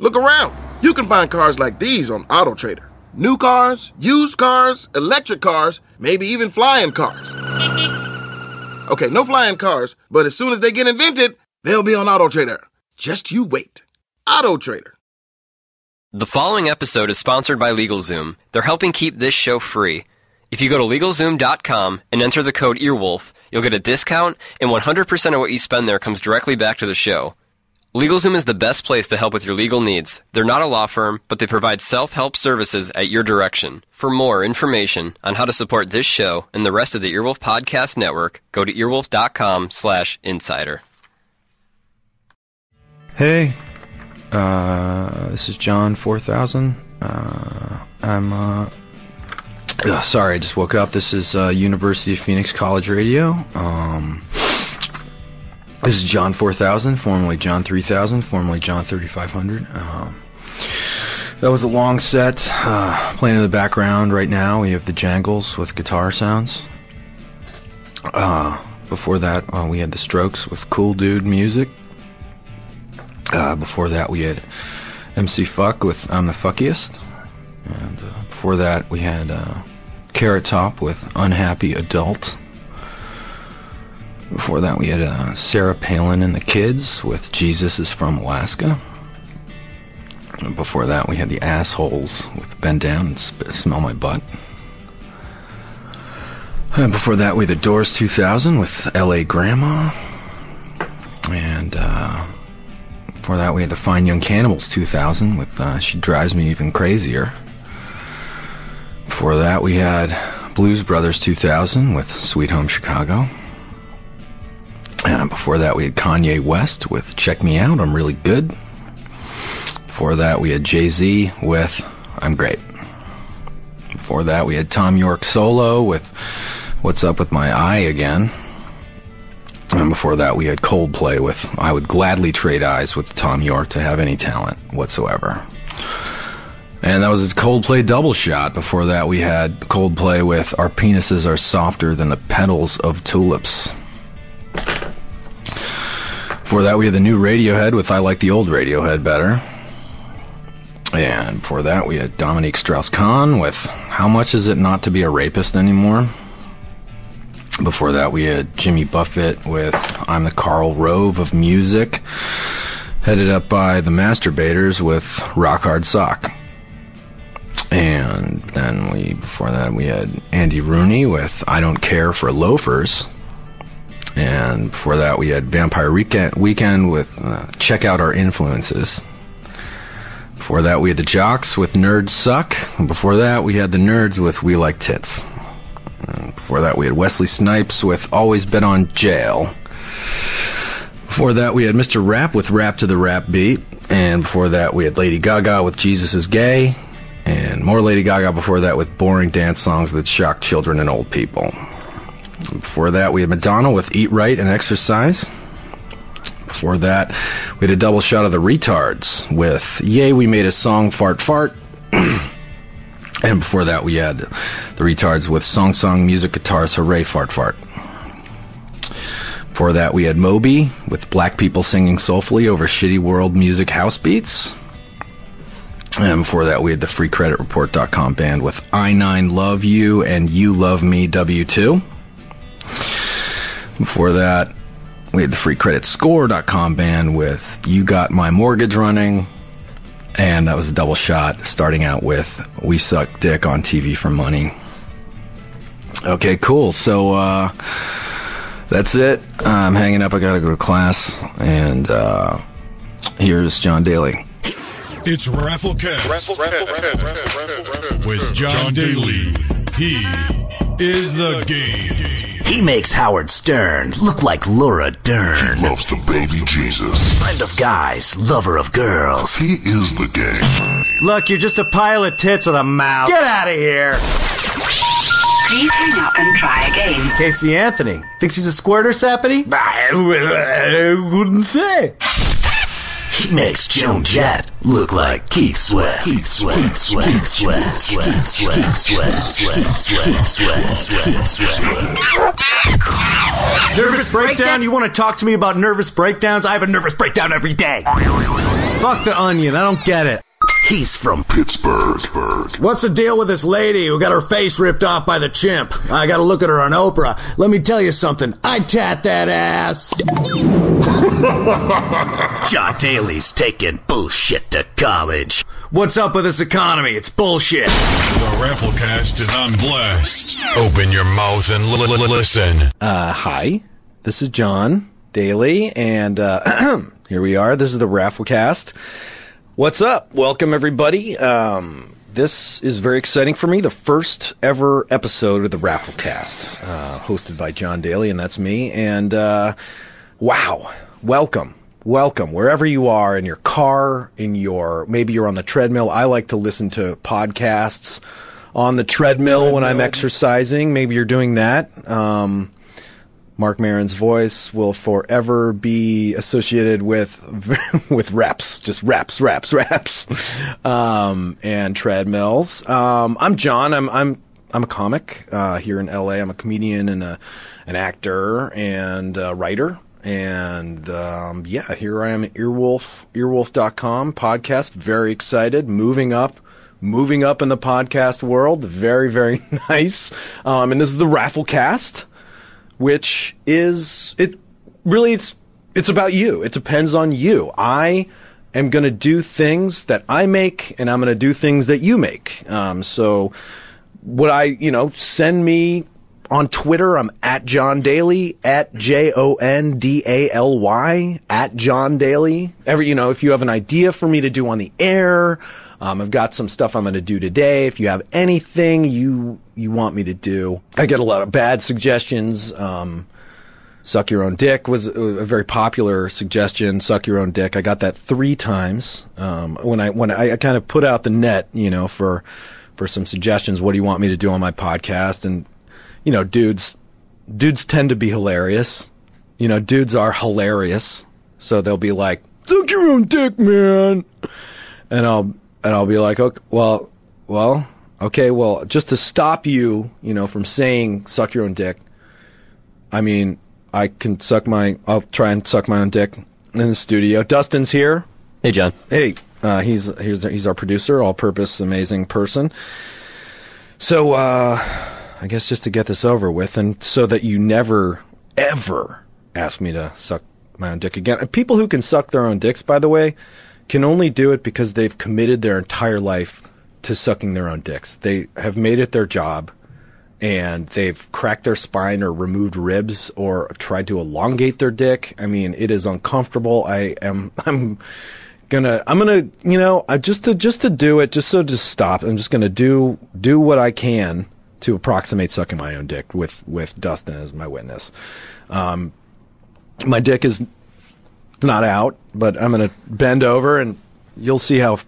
Look around. You can find cars like these on AutoTrader. New cars, used cars, electric cars, maybe even flying cars. Okay, no flying cars, but as soon as they get invented, they'll be on AutoTrader. Just you wait. AutoTrader. The following episode is sponsored by LegalZoom. They're helping keep this show free. If you go to LegalZoom.com and enter the code EARWOLF, you'll get a discount, and 100% of what you spend there comes directly back to the show. LegalZoom is the best place to help with your legal needs. They're not a law firm, but they provide self-help services at your direction. For more information on how to support this show and the rest of the Earwolf Podcast Network, go to earwolf.com slash insider. Hey, uh, this is John 4000. Uh, I'm, uh, ugh, sorry, I just woke up. This is, uh, University of Phoenix College Radio. Um, this is John 4000, formerly John 3000, formerly John 3500. Um, that was a long set. Uh, playing in the background right now, we have the Jangles with guitar sounds. Uh, before that, uh, we had the Strokes with Cool Dude music. Uh, before that, we had MC Fuck with I'm the Fuckiest. And uh, before that, we had uh, Carrot Top with Unhappy Adult. Before that, we had uh, Sarah Palin and the Kids with Jesus is from Alaska. And before that, we had the Assholes with Bend Down and Sp- Smell My Butt. And before that, we had the Doors 2000 with LA Grandma. And uh, before that, we had the Fine Young Cannibals 2000 with uh, She Drives Me Even Crazier. Before that, we had Blues Brothers 2000 with Sweet Home Chicago. And before that, we had Kanye West with Check Me Out, I'm Really Good. Before that, we had Jay Z with I'm Great. Before that, we had Thom Yorke solo with What's Up With My Eye Again. And before that, we had Coldplay with I Would Gladly Trade Eyes with Thom Yorke to have any talent whatsoever. And that was his Coldplay double shot. Before that, we had Coldplay with Our Penises Are Softer Than the Petals of Tulips. Before that, we had the new Radiohead with I Like the Old Radiohead Better. And before that, we had Dominique Strauss Kahn with How Much Is It Not to Be a Rapist Anymore? Before that, we had Jimmy Buffett with I'm the Karl Rove of Music, headed up by the Masturbators with Rock Hard Sock. And then we, before that, we had Andy Rooney with I Don't Care for Loafers. And before that, we had Vampire Weekend, Weekend with uh, Check Out Our Influences. Before that, we had the Jocks with Nerds Suck. And before that, we had the Nerds with We Like Tits. And before that, we had Wesley Snipes with Always Bet on Jail. Before that, we had Mr. Rap with Rap to the Rap Beat. And before that, we had Lady Gaga with Jesus is Gay. And more Lady Gaga before that with boring dance songs that shock children and old people. Before that, we had Madonna with Eat Right and Exercise. Before that, we had a double shot of the Retards with Yay, We Made a Song, Fart Fart. and before that, we had the Retards with Song Song, Music Guitars, Hooray, Fart Fart. Before that, we had Moby with Black People Singing Soulfully over Shitty World Music House Beats. And before that, we had the FreeCreditReport.com band with I 9 Love You and You Love Me W2. Before that, we had the freecreditscore.com band with You Got My Mortgage Running. And that was a double shot, starting out with We Suck Dick on TV for Money. Okay, cool. So, uh, that's it. I'm hanging up. I gotta go to class. And, uh, here's Jon Daly. It's Rafflecast with Jon Daly. He is the game. He makes Howard Stern look like Laura Dern. He Loves the baby Jesus. Friend of guys, lover of girls. He is the game. Look, you're just a pile of tits with a mouth. Get out of here. Please hang up and try again. Casey Anthony. Think she's a squirter, Sappity? I wouldn't say. He makes Joan Jett look like Keith Sweat. Keith Sweat. Keith Sweat. Keith Sweat. Sweat. Sweat. Keith Sweat. Sweat. Sweat. Keith Sweat. Sweat. Sweat. Nervous breakdown? You want to talk to me about nervous breakdowns? I have a nervous breakdown every day. Fuck the onion. I don't get it. He's from Pittsburgh. What's the deal with this lady who got her face ripped off by the chimp? I gotta look at her on Oprah. Let me tell you something. I tat that ass. Jon Daly's taking bullshit to college. What's up with this economy? It's bullshit. The Rafflecast is on blast. Open your mouth and l- l- listen. Uh, hi, this is Jon Daly, and uh, here we are. This is the Rafflecast. What's up? Welcome, everybody. Um, this is very exciting for me. The first ever episode of the Rafflecast, uh, hosted by Jon Daly, and that's me. And uh, wow, welcome. Welcome wherever you are in your car, in your maybe you're on the treadmill. I like to listen to podcasts on the treadmill when I'm exercising. Maybe you're doing that. Um, Marc Maron's voice will forever be associated with with reps, just reps, reps, reps, um, and treadmills. Um, I'm Jon. I'm I'm I'm a comic uh, here in LA. I'm a comedian and a, an actor and a writer. And um, yeah, here I am at Earwolf, earwolf.com podcast. Very excited, moving up moving up in the podcast world. Very, very nice. Um, and this is the Rafflecast which is it really it's it's about you. It depends on you. I am going to do things that I make, and I'm going to do things that you make. Um, so, would I, you know, send me on Twitter? I'm at Jon Daly at J O N D A L Y at Jon Daly. Every, you know, if you have an idea for me to do on the air. Um, I've got some stuff I'm going to do today. If you have anything you you want me to do, I get a lot of bad suggestions. Um, suck your own dick was a very popular suggestion. Suck your own dick. I got that three times um, when I when I, I kind of put out the net, you know, for for some suggestions. What do you want me to do on my podcast? And you know, dudes dudes tend to be hilarious. You know, dudes are hilarious, so they'll be like, "Suck your own dick, man," and I'll and I'll be like, okay, well, well, okay, well, just to stop you, you know, from saying "suck your own dick." I mean, I can suck my. I'll try and suck my own dick in the studio. Dustin's here. Hey, Jon. Hey, uh, he's he's he's our producer, all-purpose, amazing person. So, uh, I guess just to get this over with, and so that you never ever ask me to suck my own dick again. And people who can suck their own dicks, by the way, can only do it because they've committed their entire life to sucking their own dicks. They have made it their job and they've cracked their spine or removed ribs or tried to elongate their dick. I mean, it is uncomfortable. I am I'm gonna I'm gonna you know I just to just to do it just so to stop. I'm just gonna do do what I can to approximate sucking my own dick with with Dustin as my witness. Um, my dick is not out, but I'm gonna bend over and you'll see how f-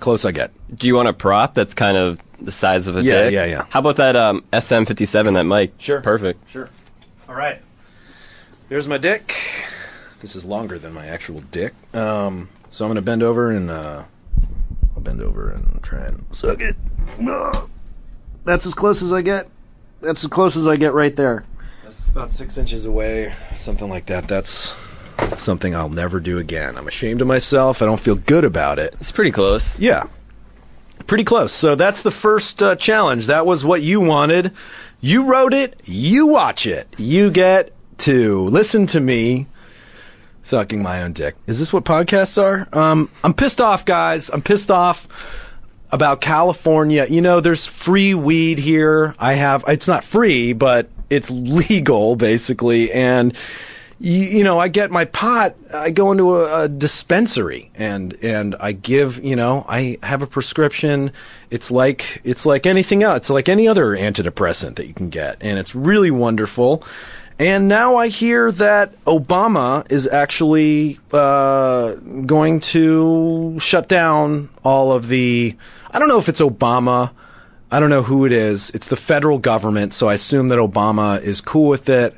close I get. Do you want a prop that's kind of the size of a Yeah, dick? yeah, yeah. How about that um, SM57, that mic? Sure. Perfect. Sure. All right. There's my dick. This is longer than my actual dick. Um, so I'm gonna bend over and uh, I'll bend over and try and suck it. Ugh. That's as close as I get. That's as close as I get right there. That's about six inches away, something like that. That's something I'll never do again. I'm ashamed of myself. I don't feel good about it. It's pretty close. Yeah. Pretty close. So that's the first uh, challenge. That was what you wanted. You wrote it. You watch it. You get to listen to me sucking my own dick. Is this what podcasts are? Um, I'm pissed off, guys. I'm pissed off about California. You know, there's free weed here. I have, it's not free, but it's legal basically. And, you, you know, I get my pot. I go into a, a dispensary and and I give. You know, I have a prescription. It's like it's like anything else. It's like any other antidepressant that you can get, and it's really wonderful. And now I hear that Obama is actually uh, going to shut down all of the. I don't know if it's Obama. I don't know who it is. It's the federal government, so I assume that Obama is cool with it.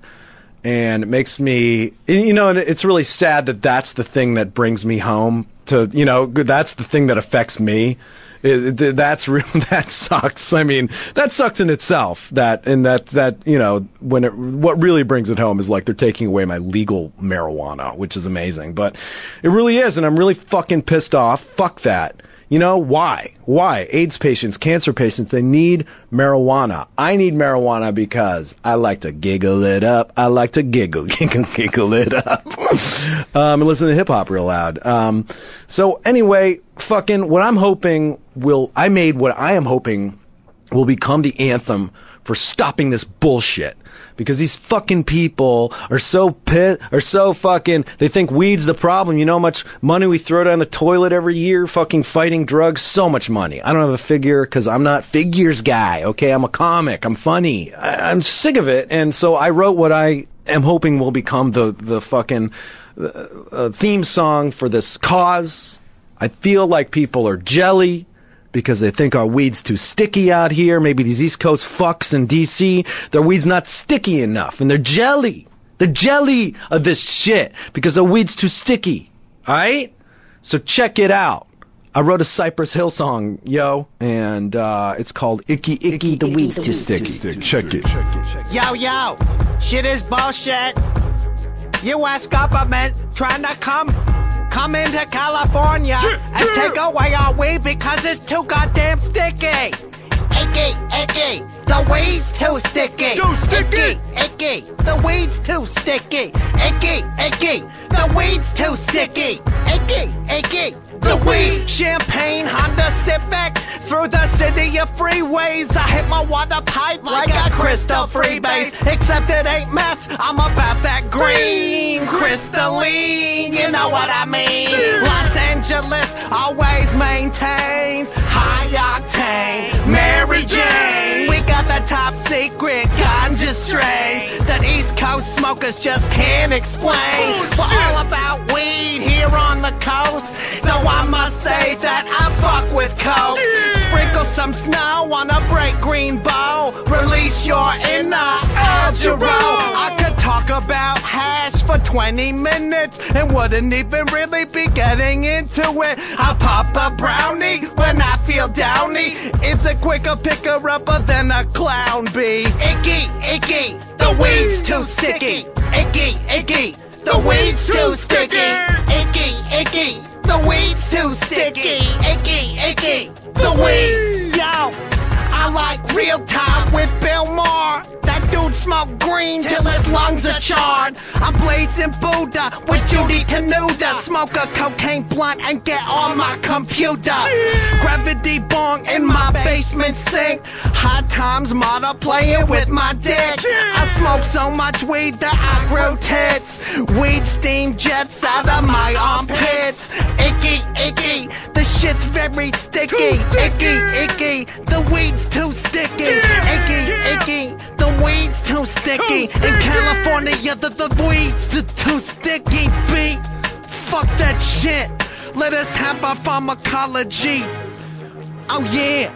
And it makes me, you know, and it's really sad that that's the thing that brings me home to, you know, that's the thing that affects me. It, it- that's real. That sucks. I mean, that sucks in itself. That and that that you know when it what really brings it home is like they're taking away my legal marijuana, which is amazing. But it really is, and I'm really fucking pissed off. Fuck that. You know why? Why? AIDS patients, cancer patients, they need marijuana. I need marijuana because I like to giggle it up. I like to giggle, giggle, giggle it up. um, and listen to hip hop real loud. Um, so anyway, fucking what I'm hoping will, I made what I am hoping will become the anthem for stopping this bullshit. Because these fucking people are so pit, are so fucking, they think weed's the problem. You know how much money we throw down the toilet every year fucking fighting drugs? So much money. I don't have a figure because I'm not figures guy, okay? I'm a comic. I'm funny. I, I'm sick of it. And so I wrote what I am hoping will become the, the fucking uh, uh, theme song for this cause. I feel like people are jelly because they think our weed's too sticky out here. Maybe these East Coast fucks in DC, their weed's not sticky enough and they're jelly. They're jelly of this shit because the weed's too sticky. Alright? So check it out. I wrote a Cypress Hill song, yo, and uh, it's called Icky Icky, the Weed's Too Sticky. Check it. Yo, yo, shit is bullshit. U.S. government trying to come, come into California and take away our weed because it's too goddamn sticky. Icky, icky, the weed's too sticky. Too sticky. Icky, icky, the weed's too sticky. Icky, icky, the weed's too sticky. Icky, icky, the weed. Champagne, Honda Civic, through the city of freeways. I hit my water pipe like a crystal freebase. Except it ain't meth, I'm about that green, crystalline. You know what I mean? Los Angeles always maintains high octane. Mary Jane, we got the top secret ganja strain that East Coast smokers just can't explain. Oh, We're all about weed the coast. Though I must say that I fuck with coke. Sprinkle some snow on a bright green bow. Release your inner Algero. I could talk about hash for 20 minutes and wouldn't even really be getting into it. I pop a brownie when I feel downy. It's a quicker picker upper than a clown bee. Icky, icky, the weed's too sticky. Icky, icky, the weed's too sticky. Icky, icky, the weed's too sticky. Icky, icky, the weed. Like real time with Bill Maher. That dude smoke green till his lungs are charred. I'm blazing Buddha with Judy Tenuta. Smoke a cocaine blunt and get on my computer. Gravity bong in my basement sink. High times model playing with my dick. I smoke so much weed that I grow tits. Weed steam jets out of my armpits. Icky, icky, the shit's very sticky. Icky, icky, the weed's too sticky. Icky, icky, the weed's too sticky. In California, the, the weed's too, too sticky. Beat, fuck that shit. Let us have our pharmacology. Oh yeah.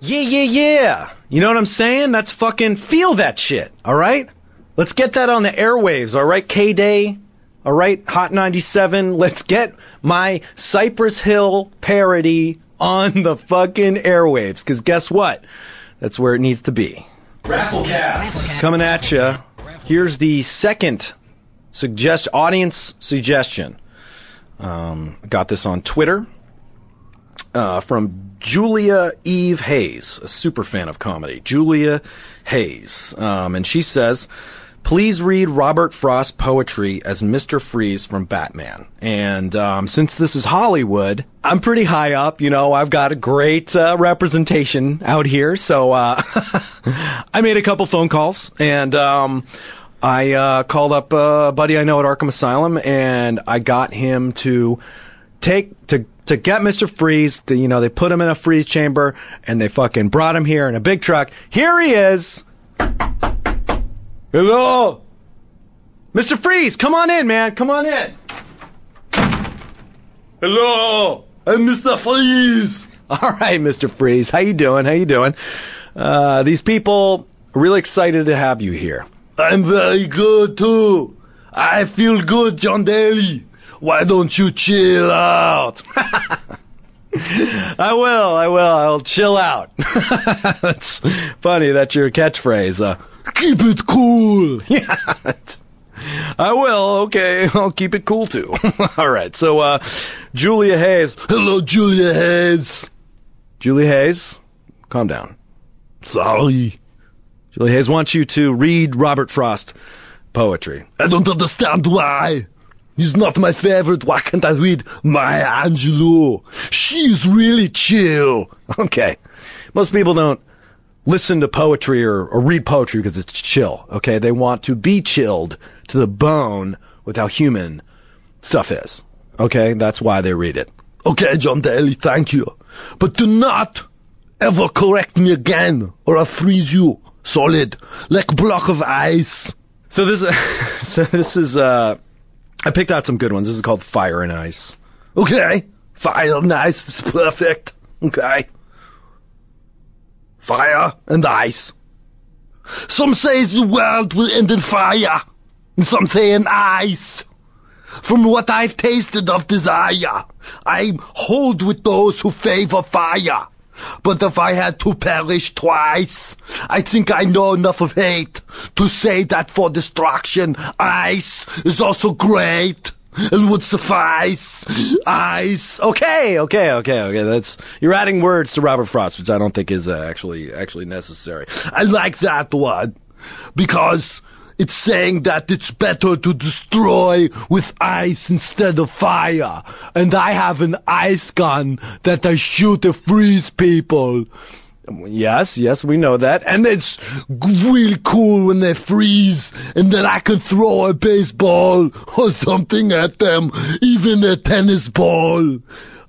Yeah, yeah, yeah. You know what I'm saying? That's fucking feel that shit. All right? Let's get that on the airwaves. All right, K Day. All right, Hot 97. Let's get my Cypress Hill parody on the fucking airwaves. Cause guess what? That's where it needs to be. Rafflecast. Coming at you. Here's the second suggest audience suggestion. Um, got this on Twitter uh, from Julia Eve Hayes, a super fan of comedy. Julia Hayes. Um, and she says, please read Robert Frost's poetry as Mr. Freeze from Batman. And um, since this is Hollywood, I'm pretty high up. You know, I've got a great uh, representation out here. So uh, I made a couple phone calls and. Um, I uh, called up a buddy I know at Arkham Asylum, and I got him to take to to get Mister Freeze. You know, they put him in a freeze chamber, and they fucking brought him here in a big truck. Here he is. Hello, Mister Freeze. Come on in, man. Come on in. Hello, I'm Mister Freeze. All right, Mister Freeze. How you doing? How you doing? Uh, these people are really excited to have you here. I'm very good too. I feel good, Jon Daly. Why don't you chill out? I will. I will. I'll chill out. That's funny. That's your catchphrase. Uh, Keep it cool. Yeah. I will. Okay. I'll keep it cool too. All right. So, uh, Julia Hayes. Hello, Julia Hayes. Julia Hayes, calm down. Sorry. Julia Hayes wants you to read Robert Frost poetry. I don't understand why. He's not my favorite. Why can't I read Maya Angelou? She's really chill. Okay. Most people don't listen to poetry or, or read poetry because it's chill. Okay. They want to be chilled to the bone with how human stuff is. Okay. That's why they read it. Okay, Jon Daly, thank you. But do not ever correct me again, or I'll freeze you solid like a block of ice. So this, so this is, uh, I picked out some good ones. This is called Fire and Ice. Okay, fire and ice is perfect. Okay, fire and ice. Some say the world will end in fire, and some say in ice. From what I've tasted of desire, I hold with those who favor fire. But if I had to perish twice, I think I know enough of hate to say that for destruction, ice is also great and would suffice. Ice. Okay, okay, okay, okay. That's you're adding words to Robert Frost, which I don't think is uh, actually actually necessary. I like that one because it's saying that it's better to destroy with ice instead of fire. And I have an ice gun that I shoot to freeze people. Yes, yes, we know that. And it's really cool when they freeze, and then I can throw a baseball or something at them, even a tennis ball.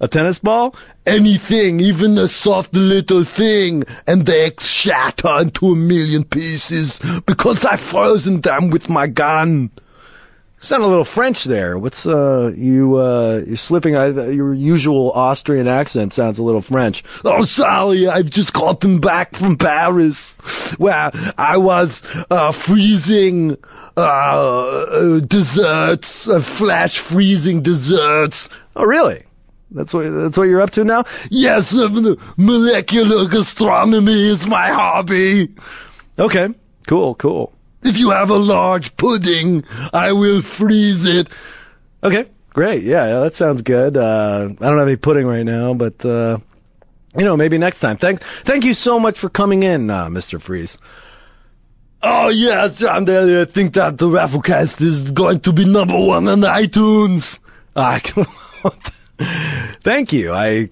A tennis ball? Anything, even a soft little thing, and they shatter into a million pieces because I've frozen them with my gun. Sound a little French there. What's uh you uh you're slipping your usual Austrian accent sounds a little French. Oh, Sally, I've just gotten back from Paris, where I was uh, freezing uh, uh, desserts, uh, flash freezing desserts. Oh, really? That's what that's what you're up to now? Yes, molecular gastronomy is my hobby. Okay, cool, cool. If you have a large pudding, I will freeze it. Okay, great. Yeah, yeah that sounds good. Uh, I don't have any pudding right now, but uh, you know, maybe next time. Thank, thank you so much for coming in, uh, Mister Freeze. Oh yes, Daly, I think that the Rafflecast is going to be number one on iTunes. Ah, thank you. I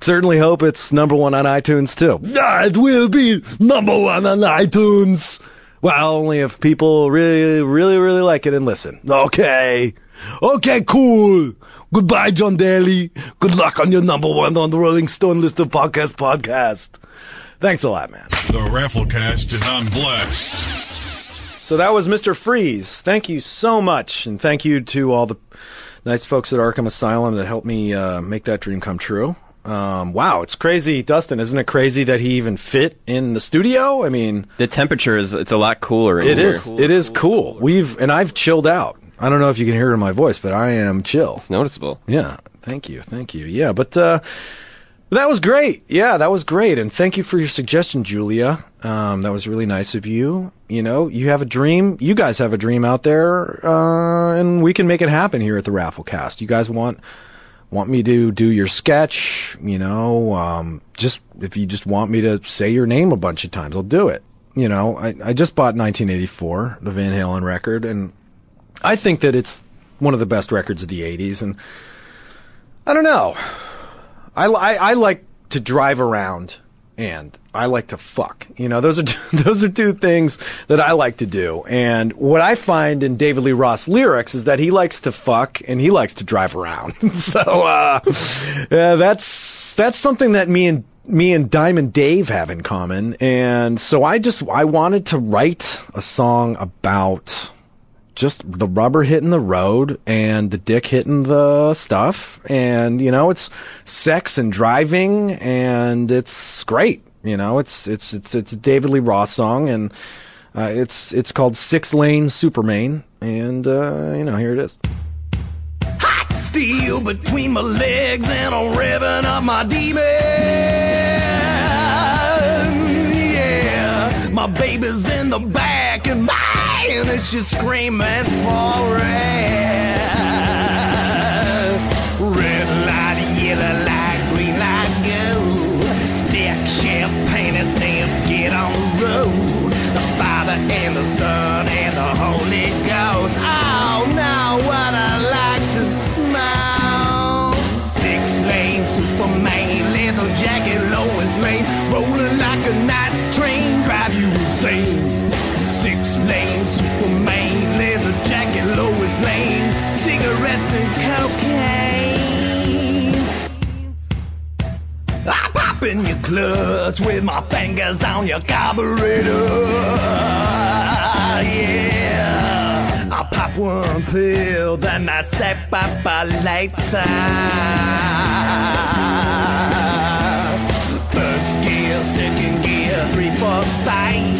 certainly hope it's number one on iTunes too. Yeah, it will be number one on iTunes. Well, only if people really, really, really like it and listen. Okay. Okay, cool. Goodbye, Jon Daly. Good luck on your number one on the Rolling Stone list of podcast podcast. Thanks a lot, man. The Rafflecast is on Blast. So that was Mr. Freeze. Thank you so much. And thank you to all the nice folks at Arkham Asylum that helped me uh, make that dream come true. Um, wow, it's crazy, Dustin. Isn't it crazy that he even fit in the studio? I mean, the temperature is it's a lot cooler. In it is. It is cool. We've and I've chilled out. I don't know if you can hear it in my voice, but I am chill. It's noticeable. Yeah. Thank you. Thank you. Yeah, but uh, that was great. Yeah, that was great. And thank you for your suggestion, Julia. Um, that was really nice of you. You know, you have a dream. You guys have a dream out there, uh, and we can make it happen here at the Rafflecast. You guys want want me to do your sketch, you know, um, just if you just want me to say your name a bunch of times, I'll do it. You know, I, I just bought 1984, the Van Halen record, and I think that it's one of the best records of the 80s. And I don't know. I, I, I like to drive around and I like to fuck. You know, those are two, those are two things that I like to do. And what I find in David Lee Roth lyrics is that he likes to fuck and he likes to drive around. so uh, yeah, that's that's something that me and me and Diamond Dave have in common. And so I just I wanted to write a song about just the rubber hitting the road and the dick hitting the stuff. And, you know, it's sex and driving and it's great. You know, it's, it's, it's, it's a David Lee Roth song and, uh, it's, it's called Six Lane Superman. And, uh, you know, here it is. Hot steel between my legs and I'm revving up my demon. Yeah, my baby's in the back and man, it's just screaming for red. Clutch with my fingers on your carburetor. Yeah, I pop one pill, then I say bye bye later. First gear, second gear, three, four, five.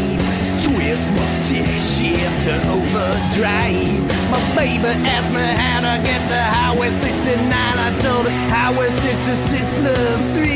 Twist my stick shift to overdrive. My baby asked me how to get to Highway 69. I told her Highway 66 plus 3.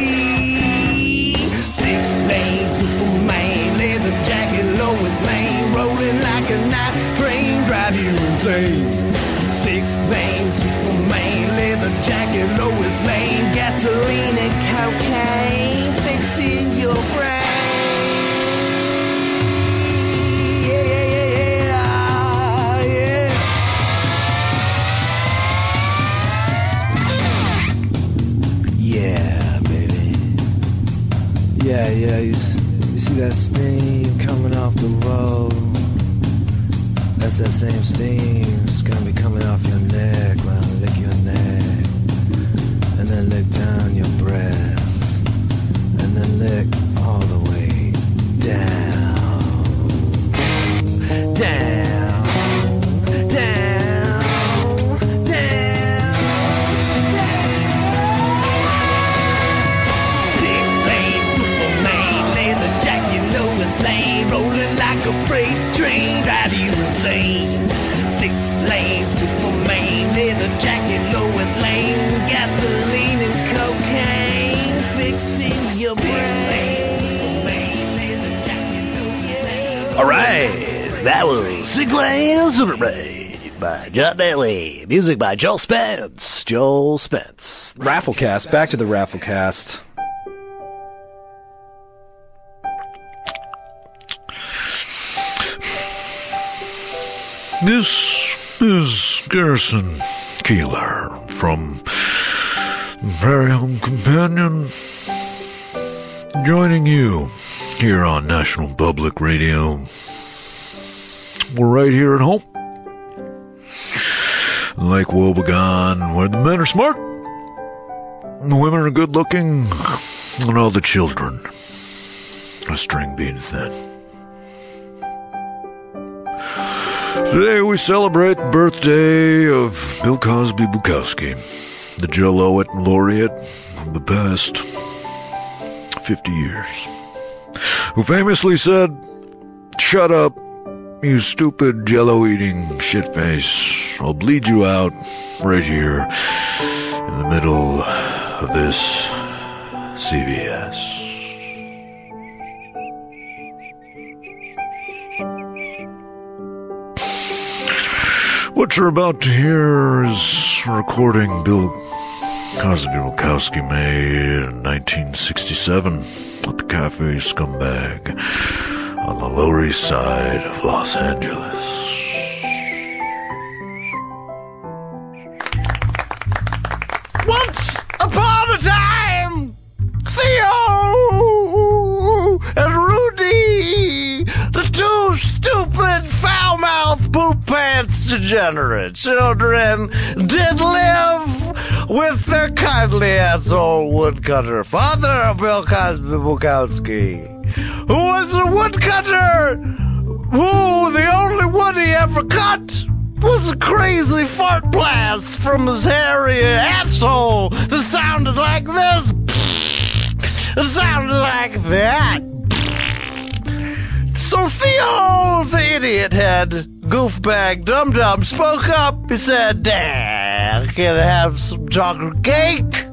Lane Superman, leather jacket, Lois Lane, gasoline and cocaine, fixing your brain. All right, that was Six Lane Superman by Jon Daly. Music by Joel Spence. Joel Spence. Rafflecast. Back to the Rafflecast. This is Garrison Keillor from Very Home Companion, joining you here on National Public Radio. We're right here at home. Lake Wobegon, where the men are smart, the women are good looking, and all the children are string bean thin. Today we celebrate birthday of Bill Cosby Bukowski, the Joe laureate of the past 50 years, who famously said, Shut up, you stupid jello eating shitface. I'll bleed you out right here in the middle of this CVS. What you're about to hear is recording Bill Cosby Bukowski made in 1967 at the Cafe Scumbag on the Lower East Side of Los Angeles. Pants degenerate children did live with their kindly asshole woodcutter father Bill Cosby Bukowski, who was a woodcutter who the only wood he ever cut was a crazy fart blast from his hairy asshole that sounded like this. It sounded like that. So Theo, the idiot head, goofbag dum dum, spoke up. He said, Dad, can I have some chocolate cake?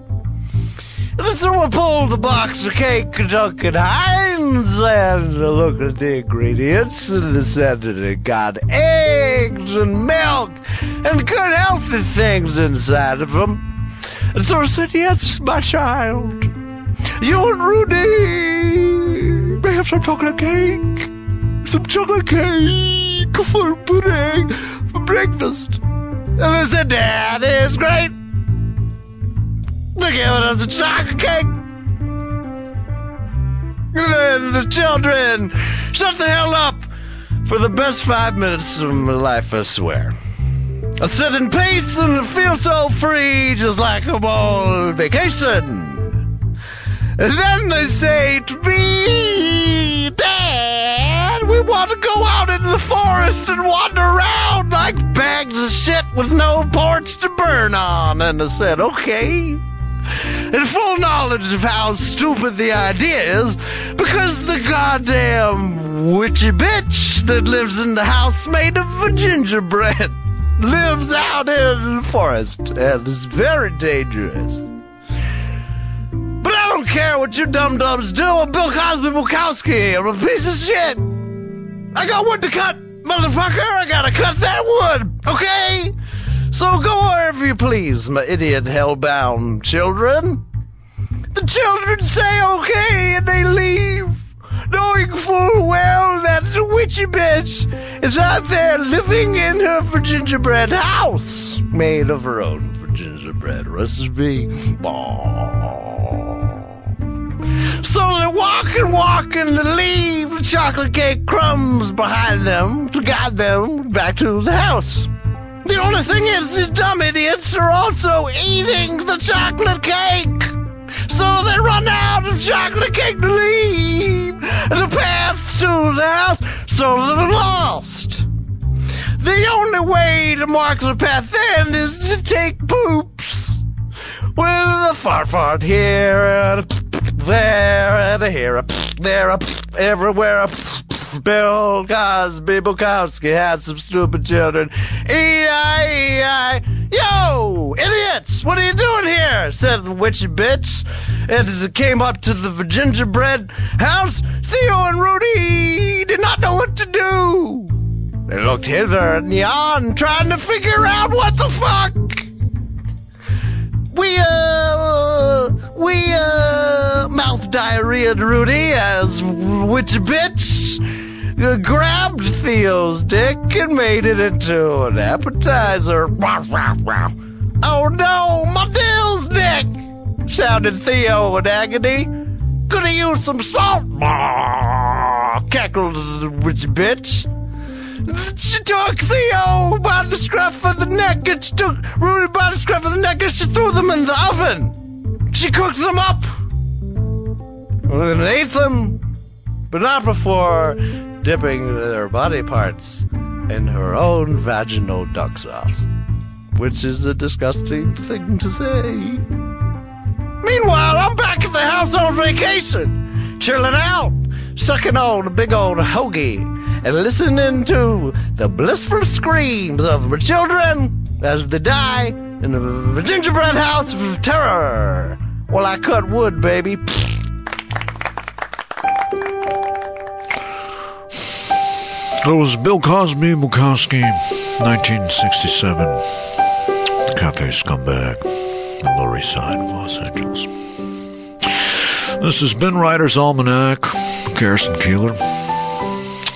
And so I pulled the box of cake Duncan Hines and looked at the ingredients and said that it got eggs and milk and good healthy things inside of them. And so I said, Yes, my child. You and Rudy may have some chocolate cake. Some chocolate cake for pudding for breakfast. And I said, Dad, it's great. They're giving us a chocolate cake. And then the children shut the hell up for the best five minutes of my life, I swear. I sit in peace and I feel so free, just like I'm on vacation. And then they say to me, to go out into the forest and wander around like bags of shit with no porch to burn on. And I said, okay. In full knowledge of how stupid the idea is, because the goddamn witchy bitch that lives in the house made of gingerbread lives out in the forest and is very dangerous. But I don't care what you dum dums do. I'm Bill Cosby Bukowski. I'm a piece of shit. I got wood to cut, motherfucker. I gotta cut that wood, okay? So go wherever you please, my idiot hellbound children. The children say okay and they leave, knowing full well that the witchy bitch is out there living in her gingerbread house, made of her own gingerbread recipe. So they walk and walk and leave the chocolate cake crumbs behind them to guide them back to the house. The only thing is, these dumb idiots are also eating the chocolate cake. So they run out of chocolate cake to leave the path to the house, so they're lost. The only way to mark the path then is to take poops. With a fart fart here and a there uh, and a here, a there, a everywhere. A Bill Cosby Bukowski had some stupid children. E-I-E-I. Yo, idiots, what are you doing here? said the witchy bitch. And as it came up to the gingerbread house, Theo and Rudy did not know what to do. They looked hither and yon, trying to figure out what the fuck. We, uh, we, uh, mouth diarrhea Rudy as witchy bitch uh, grabbed Theo's dick and made it into an appetizer. Wow, wow, wow! Oh no, my Dill's dick! shouted Theo in agony. Could have used some salt. cackled bitch. She took Theo by the scruff of the neck and she took Rudy by the scruff of the neck and she threw them in the oven. She cooked them up and ate them, but not before dipping their body parts in her own vaginal duck sauce, which is a disgusting thing to say. Meanwhile, I'm back at the house on vacation, chilling out, sucking on a big old hoagie, and listening to the blissful screams of my children as they die in the gingerbread house of terror while I cut wood, baby. That was Bill Cosby Bukowski, 1967. The Cafe Scumbag, the Lower East Side of Los Angeles. This has been Writer's Almanac. Garrison Keillor.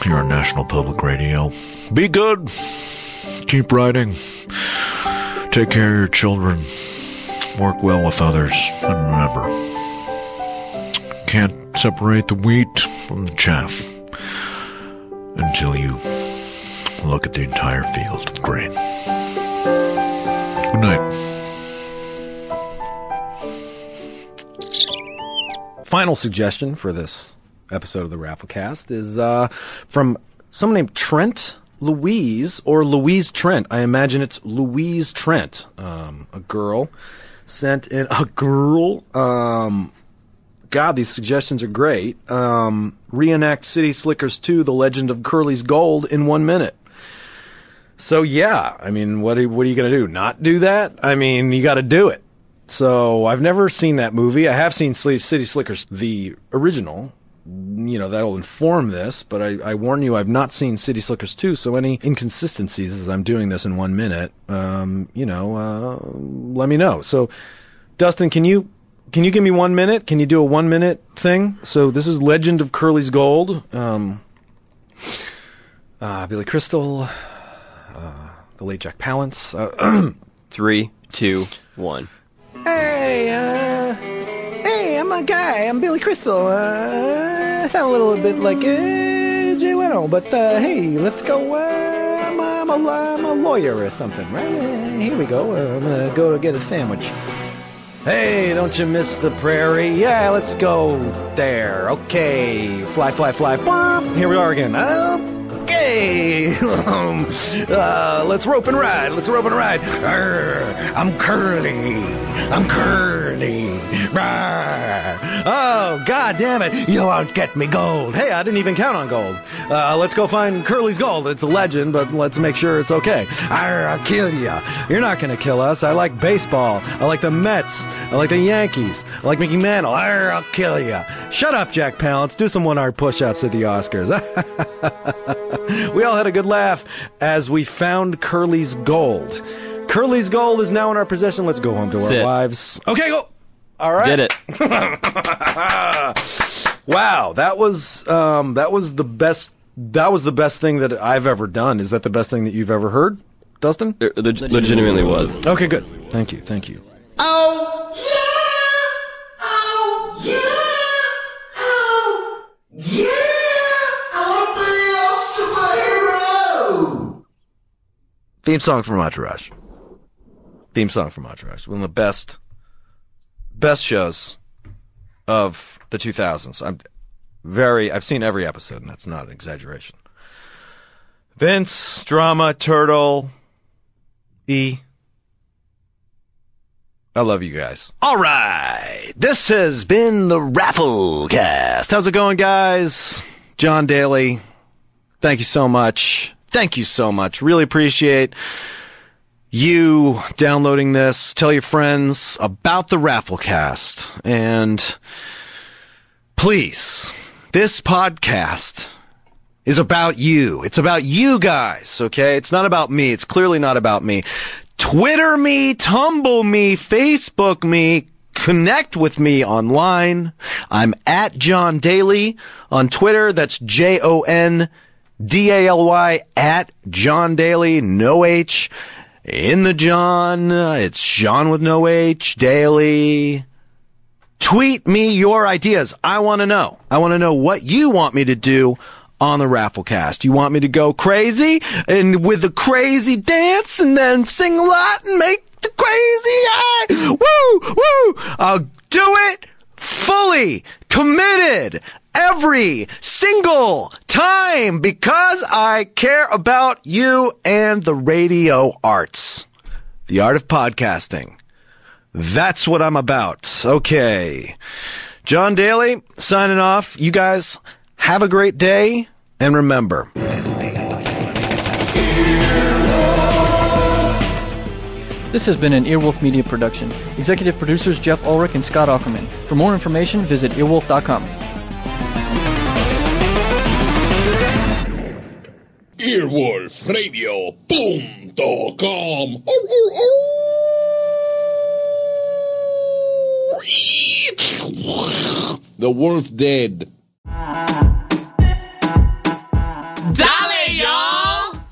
Here on National Public Radio. Be good. Keep writing. Take care of your children. Work well with others. And remember, can't separate the wheat from the chaff until you look at the entire field of grain. Good night. Final suggestion for this episode of the Rafflecast is uh, from someone named Trent Louise or Louise Trent. I imagine it's Louise Trent, um, a girl sent in a girl. Um, God, these suggestions are great. Um, reenact City Slickers 2, The Legend of Curly's Gold in one minute. So yeah, I mean, what are, what are you going to do? Not do that? I mean, you got to do it. So I've never seen that movie. I have seen City Slickers, the original. You know, that'll inform this, but I, I warn you, I've not seen City Slickers 2, so any inconsistencies as I'm doing this in one minute, um, you know, uh, let me know. So, Dustin, can you, can you give me one minute? Can you do a one minute thing? So this is Legend of Curly's Gold. Um, uh, Billy Crystal, uh, the late Jack Palance. Uh, Three, two, one. Hey, uh, hey, I'm a guy. I'm Billy Crystal. Uh, I sound a little bit like uh, Jay Leno, but uh, hey, let's go. Uh, I'm, a, I'm, a, I'm a lawyer or something, right? Here we go. Uh, I'm gonna go to get a sandwich. Hey, don't you miss the prairie? Yeah, let's go there. Okay, fly, fly, fly. Burp. Here we are again. Okay, um, uh, let's rope and ride. Let's rope and ride. Arr, I'm Curly. I'm Curly. Oh, god damn it. You won't get me gold. Hey, I didn't even count on gold. Uh, let's go find Curly's gold. It's a legend, but let's make sure it's okay. Arr, I'll kill you. You're not gonna kill us. I like baseball. I like the Mets. I like the Yankees. I like Mickey Mantle. Arr, I'll kill you. Shut up, Jack Palance. Do some one-hour push-ups at the Oscars. we all had a good laugh as we found Curly's gold. Curly's gold is now in our possession. Let's go home to Sit. our wives. Okay, go. All right. Did it. wow, that was um, that was the best. That was the best thing that I've ever done. Is that the best thing that you've ever heard, Dustin? It leg- legitimately was. Okay, good. Thank you. Thank you. Oh, yeah! Oh, yeah! Oh, yeah! I want to be a superhero! Theme song from Entourage. Theme song from Entourage. One of the best, best shows of the 2000s. I'm very, I've seen every episode, and that's not an exaggeration. Vince, Drama, Turtle, E. I love you guys. All right. This has been the Rafflecast. How's it going, guys? Jon Daly. Thank you so much. Thank you so much. Really appreciate you downloading this. Tell your friends about the Rafflecast. And please, this podcast is about you. It's about you guys, okay? It's not about me. It's clearly not about me. Twitter me, tumble me, Facebook me, connect with me online. I'm at Jon Daly on Twitter. That's J O N D A L Y at Jon Daly, no H in the Jon. Uh, it's John with no H, Daly. Tweet me your ideas. I want to know. I want to know what you want me to do on the Rafflecast. You want me to go crazy and with the crazy dance and then sing a lot and make the crazy eye. Woo, woo. I'll do it fully committed every single time because I care about you and the radio arts, the art of podcasting. That's what I'm about. Okay. Jon Daly signing off. You guys have a great day and remember. This has been an Earwolf Media production. Executive producers Jeff Ulrich and Scott Aukerman. For more information, visit earwolf.com. Earwolfradio.com. Um, oh, oh, oh. The wolf dead.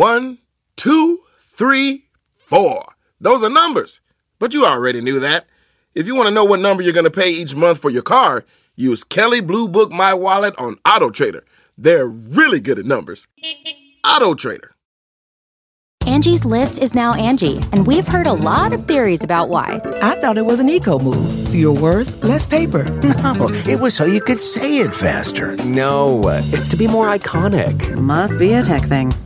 One, two, three, four. Those are numbers. But you already knew that. If you want to know what number you're going to pay each month for your car, use Kelley Blue Book My Wallet on Auto Trader. They're really good at numbers. Auto Trader. Angie's list is now Angi, and we've heard a lot of theories about why. I thought it was an eco move. Fewer words, less paper. No, it was so you could say it faster. No, it's to be more iconic. Must be a tech thing.